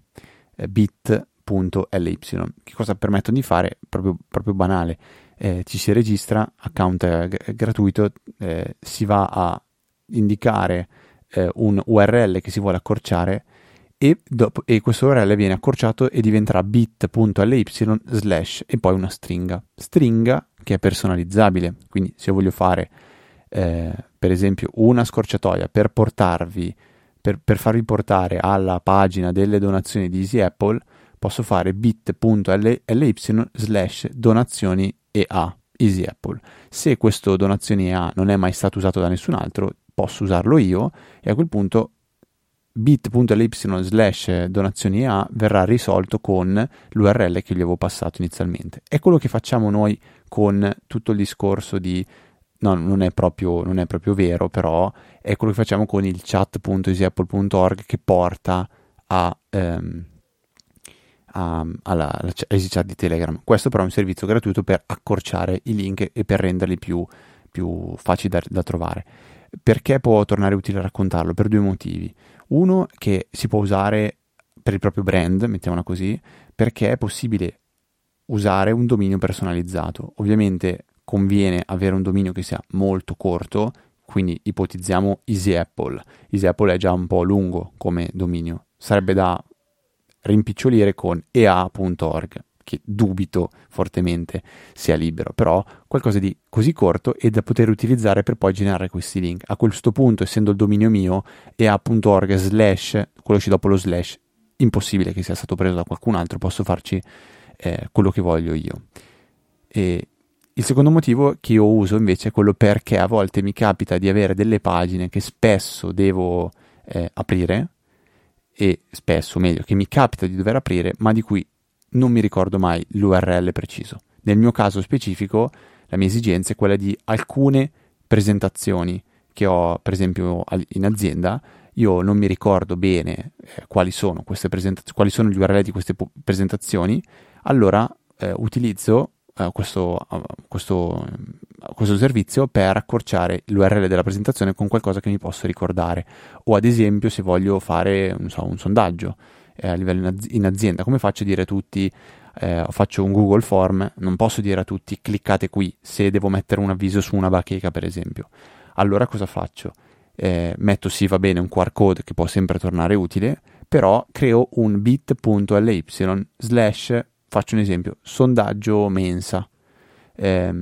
eh, bit.ly. Che cosa permettono di fare? Proprio, proprio banale. Eh, ci si registra, account g- gratuito, eh, si va a indicare eh, un URL che si vuole accorciare e, dopo, e questo URL viene accorciato e diventerà bit.ly slash e poi una stringa. Stringa che è personalizzabile, quindi se io voglio fare eh, per esempio una scorciatoia per portarvi, per, per farvi portare alla pagina delle donazioni di Easy Apple, posso fare bit.ly slash donazioni EA Easy Apple. Se questo donazioni EA non è mai stato usato da nessun altro, posso usarlo io e a quel punto bit.ly slash donazioni A verrà risolto con l'URL che gli avevo passato inizialmente. È quello che facciamo noi con tutto il discorso di no, non è proprio, non è proprio vero, però è quello che facciamo con il chat.easyapple.org che porta a, ehm, a, alla, alla chat di Telegram. Questo però è un servizio gratuito per accorciare i link e per renderli più, più facili da, da trovare. Perché può tornare utile raccontarlo? Per due motivi. Uno che si può usare per il proprio brand, mettiamola così, perché è possibile usare un dominio personalizzato. Ovviamente conviene avere un dominio che sia molto corto, quindi ipotizziamo Easy Apple. Easy Apple è già un po' lungo come dominio, sarebbe da rimpicciolire con ea.org che dubito fortemente sia libero, però qualcosa di così corto e da poter utilizzare per poi generare questi link. A questo punto, essendo il dominio mio, ea.org slash, quello ci dopo lo slash, impossibile che sia stato preso da qualcun altro, posso farci eh, quello che voglio io. E il secondo motivo che io uso invece è quello perché a volte mi capita di avere delle pagine che spesso devo eh, aprire e spesso, meglio, che mi capita di dover aprire, ma di cui non mi ricordo mai l'URL preciso. Nel mio caso specifico, la mia esigenza è quella di alcune presentazioni che ho, per esempio, in azienda. Io non mi ricordo bene eh, quali sono presentazioni, quali sono gli URL di queste presentazioni, allora eh, utilizzo eh, questo, uh, questo, uh, questo, servizio per accorciare l'URL della presentazione con qualcosa che mi posso ricordare. O ad esempio, se voglio fare so, un sondaggio eh, a livello in azienda, come faccio a dire a tutti, eh, faccio un Google Form, non posso dire a tutti cliccate qui se devo mettere un avviso su una bacheca per esempio. Allora cosa faccio? Eh, metto sì va bene un QR code che può sempre tornare utile, però creo un bit.ly slash, faccio un esempio, sondaggio mensa. Eh,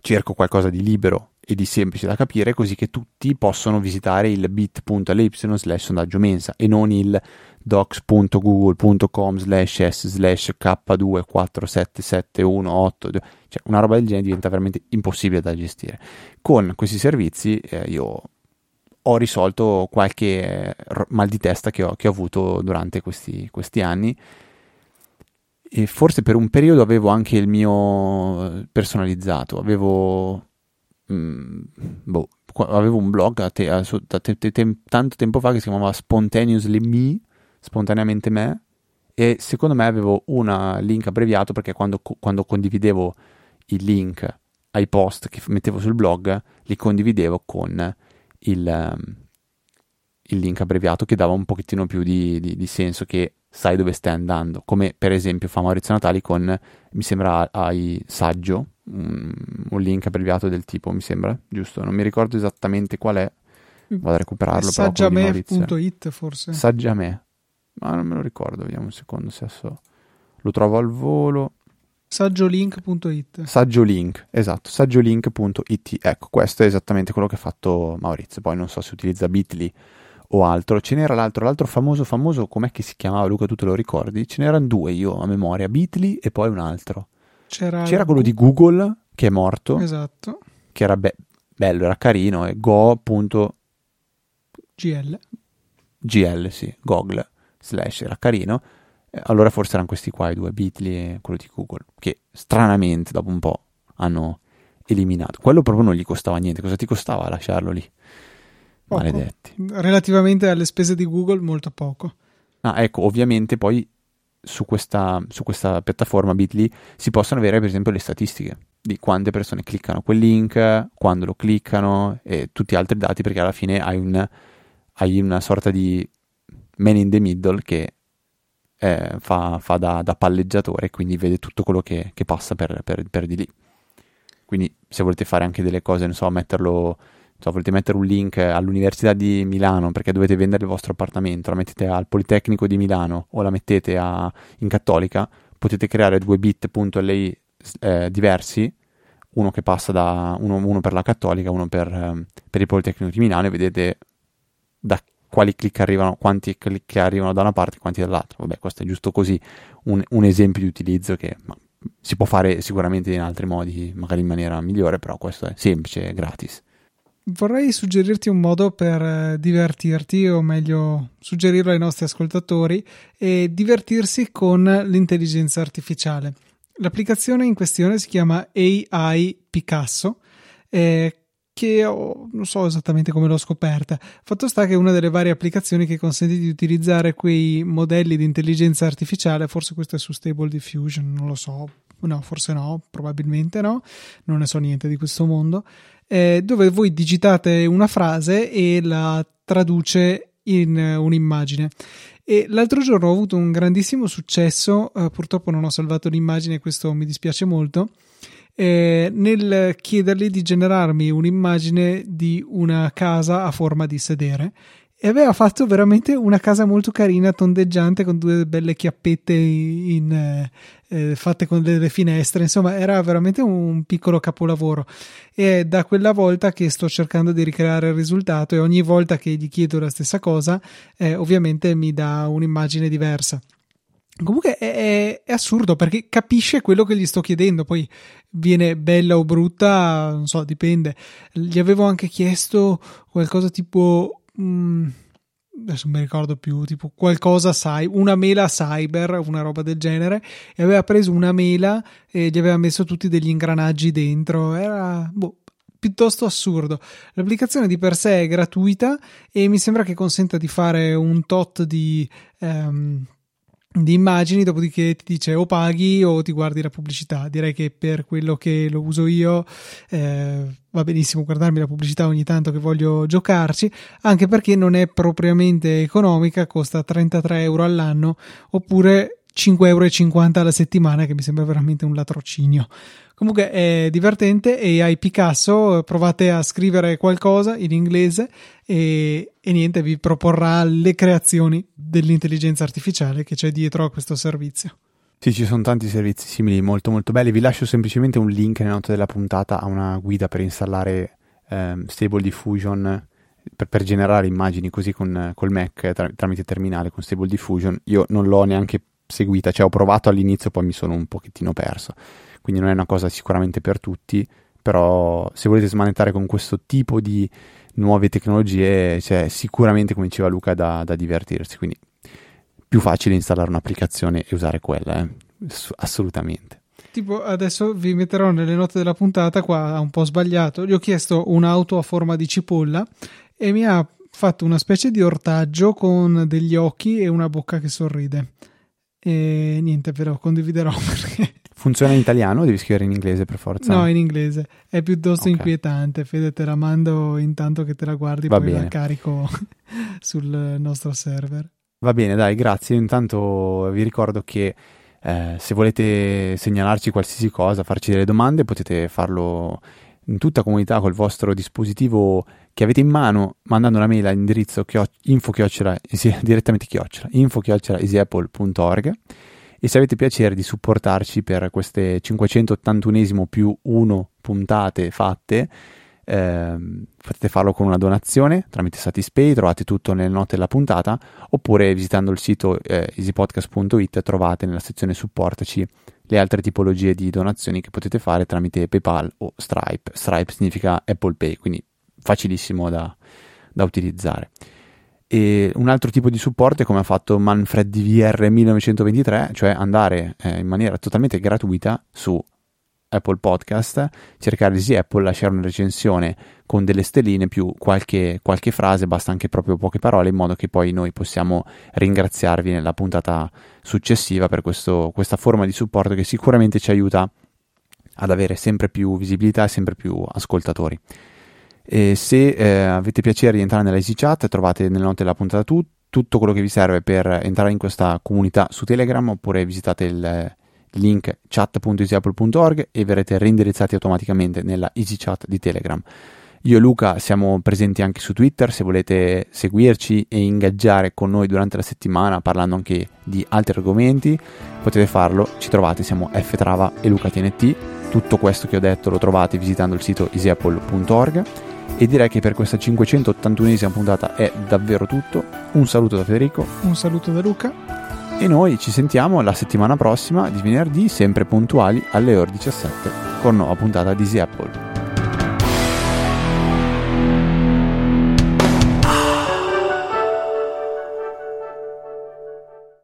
cerco qualcosa di libero e di semplice da capire, così che tutti possono visitare il bit.ly slash sondaggio mensa e non il docs.google.com slash s slash k247718 cioè una roba del genere diventa veramente impossibile da gestire. Con questi servizi eh, io ho risolto qualche mal di testa che ho, che ho avuto durante questi, questi anni. E forse per un periodo avevo anche il mio personalizzato avevo Mm, boh, avevo un blog a te, a, a te, te, tanto tempo fa che si chiamava Spontaneously Me, spontaneamente me, e secondo me avevo un link abbreviato perché quando, quando condividevo il link ai post che mettevo sul blog, li condividevo con il, um, il link abbreviato che dava un pochettino più di, di, di, senso che sai dove stai andando, come per esempio fa Maurizio Natali con, mi sembra, ai saggio, un, un link abbreviato del tipo, mi sembra, giusto? Non mi ricordo esattamente qual è, vado a recuperarlo. Saggiame.it forse? Saggiame, ma non me lo ricordo, vediamo un secondo se adesso lo trovo al volo. Saggiolink.it Saggiolink, esatto, saggiolink.it Ecco, questo è esattamente quello che ha fatto Maurizio. Poi non so se utilizza Bitly o altro. Ce n'era l'altro, l'altro famoso, famoso, com'è che si chiamava Luca? Tu te lo ricordi? Ce n'erano due io a memoria, Bitly e poi un altro. C'era, C'era quello di Google che è morto. Esatto. Che era be- bello, era carino. E go.gl. GL, sì, Google slash era carino. allora forse erano questi qua, i due Bitly e quello di Google, che stranamente dopo un po' hanno eliminato. Quello proprio non gli costava niente. Cosa ti costava lasciarlo lì? Poco. Maledetti. Relativamente alle spese di Google, molto poco. Ah, ecco, ovviamente poi su questa, su questa piattaforma Bitly si possono avere per esempio le statistiche di quante persone cliccano quel link, quando lo cliccano e tutti altri dati perché alla fine hai, un, hai una sorta di man in the middle che eh, fa, fa da, da, palleggiatore quindi vede tutto quello che, che passa per, per, per, di lì. Quindi se volete fare anche delle cose, non so, metterlo so, volete mettere un link all'Università di Milano perché dovete vendere il vostro appartamento, la mettete al Politecnico di Milano o la mettete a, in Cattolica, potete creare due bit.ly eh, diversi, uno che passa da uno, uno per la Cattolica, uno per, eh, per, il Politecnico di Milano e vedete da quali click arrivano, quanti click arrivano da una parte e quanti dall'altra. Vabbè, questo è giusto così un, un esempio di utilizzo che ma, si può fare sicuramente in altri modi, magari in maniera migliore, però questo è semplice, gratis vorrei suggerirti un modo per eh, divertirti, o meglio, suggerirlo ai nostri ascoltatori, e divertirsi con l'intelligenza artificiale. L'applicazione in questione si chiama AI Picasso, eh, che ho, non so esattamente come l'ho scoperta. Fatto sta che è una delle varie applicazioni che consente di utilizzare quei modelli di intelligenza artificiale, forse questo è su Stable Diffusion, non lo so, no, forse no, probabilmente no, non ne so niente di questo mondo eh, dove voi digitate una frase e la traduce in uh, un'immagine. E l'altro giorno ho avuto un grandissimo successo, uh, purtroppo non ho salvato l'immagine, questo mi dispiace molto. Eh, nel chiedergli di generarmi un'immagine di una casa a forma di sedere e aveva fatto veramente una casa molto carina, tondeggiante, con due belle chiappette in, eh, eh, fatte con delle finestre. Insomma, era veramente un piccolo capolavoro. E è da quella volta che sto cercando di ricreare il risultato e ogni volta che gli chiedo la stessa cosa, eh, ovviamente mi dà un'immagine diversa. Comunque è, è, è, assurdo perché capisce quello che gli sto chiedendo, poi viene bella o brutta, non so, dipende. Gli avevo anche chiesto qualcosa tipo Mm, adesso non mi ricordo più, tipo qualcosa sai, una mela cyber, una roba del genere, e aveva preso una mela e gli aveva messo tutti degli ingranaggi dentro, era boh, piuttosto assurdo. L'applicazione di per sé è gratuita e mi sembra che consenta di fare un tot di um, di immagini, dopodiché ti dice o paghi o ti guardi la pubblicità. Direi che per quello che lo uso io eh, va benissimo guardarmi la pubblicità ogni tanto che voglio giocarci, anche perché non è propriamente economica, costa 33 euro all'anno oppure 5,50 euro alla settimana, che mi sembra veramente un latrocinio. Comunque è divertente e hai Picasso, provate a scrivere qualcosa in inglese e, e, niente, vi proporrà le creazioni dell'intelligenza artificiale che c'è dietro a questo servizio. Sì, ci sono tanti servizi simili molto molto belli. Vi lascio semplicemente un link nelle note della puntata a una guida per installare ehm, Stable Diffusion per, per, generare immagini così con, col Mac tra, tramite terminale con Stable Diffusion, io non l'ho neanche seguita, cioè ho provato all'inizio poi mi sono un pochettino perso, quindi non è una cosa sicuramente per tutti, però se volete smanettare con questo tipo di nuove tecnologie c'è sicuramente, come diceva Luca, da, da divertirsi, quindi più facile installare un'applicazione e usare quella, eh? assolutamente. Tipo adesso vi metterò nelle note della puntata, qua un po' sbagliato, gli ho chiesto un'auto a forma di cipolla e mi ha fatto una specie di ortaggio con degli occhi e una bocca che sorride. E niente, però condividerò perché... Funziona in italiano o devi scrivere in inglese per forza? No, in inglese. È piuttosto okay. inquietante. Fede, te la mando intanto che te la guardi, Va poi bene. la carico sul nostro server. Va bene, dai, grazie. Intanto vi ricordo che eh, se volete segnalarci qualsiasi cosa, farci delle domande, potete farlo in tutta comunità col vostro dispositivo che avete in mano mandando una mail all'indirizzo info chiocciola, direttamente chiocciola info chiocciola easyapple.org e se avete piacere di supportarci per queste 581 più 1 puntate fatte eh, potete farlo con una donazione tramite Satispay, trovate tutto nelle note della puntata oppure visitando il sito eh, easypodcast.it trovate nella sezione supportaci le altre tipologie di donazioni che potete fare tramite PayPal o Stripe. Stripe significa Apple Pay, quindi facilissimo da, da utilizzare. E un altro tipo di supporto è come ha fatto Manfred DVR 1923, cioè andare eh, in maniera totalmente gratuita su Apple Podcast, cercare Easy Apple, lasciare una recensione con delle stelline più qualche, qualche, frase, basta anche proprio poche parole, in modo che poi noi possiamo ringraziarvi nella puntata successiva per questo, questa forma di supporto che sicuramente ci aiuta ad avere sempre più visibilità e sempre più ascoltatori. E se eh, avete piacere di entrare nella Easy Chat, trovate nelle note della puntata tu, tutto quello che vi serve per entrare in questa comunità su Telegram oppure visitate il link chat.easyapple.org e verrete reindirizzati automaticamente nella EasyChat di Telegram. Io e Luca siamo presenti anche su Twitter, se volete seguirci e ingaggiare con noi durante la settimana parlando anche di altri argomenti, potete farlo, ci trovate, siamo ftrava e Luca TNT, tutto questo che ho detto lo trovate visitando il sito easyapple.org e direi che per questa 581esima puntata è davvero tutto, un saluto da Federico, un saluto da Luca. E noi ci sentiamo la settimana prossima di venerdì, sempre puntuali alle ore 17, con nuova puntata di Easy Apple.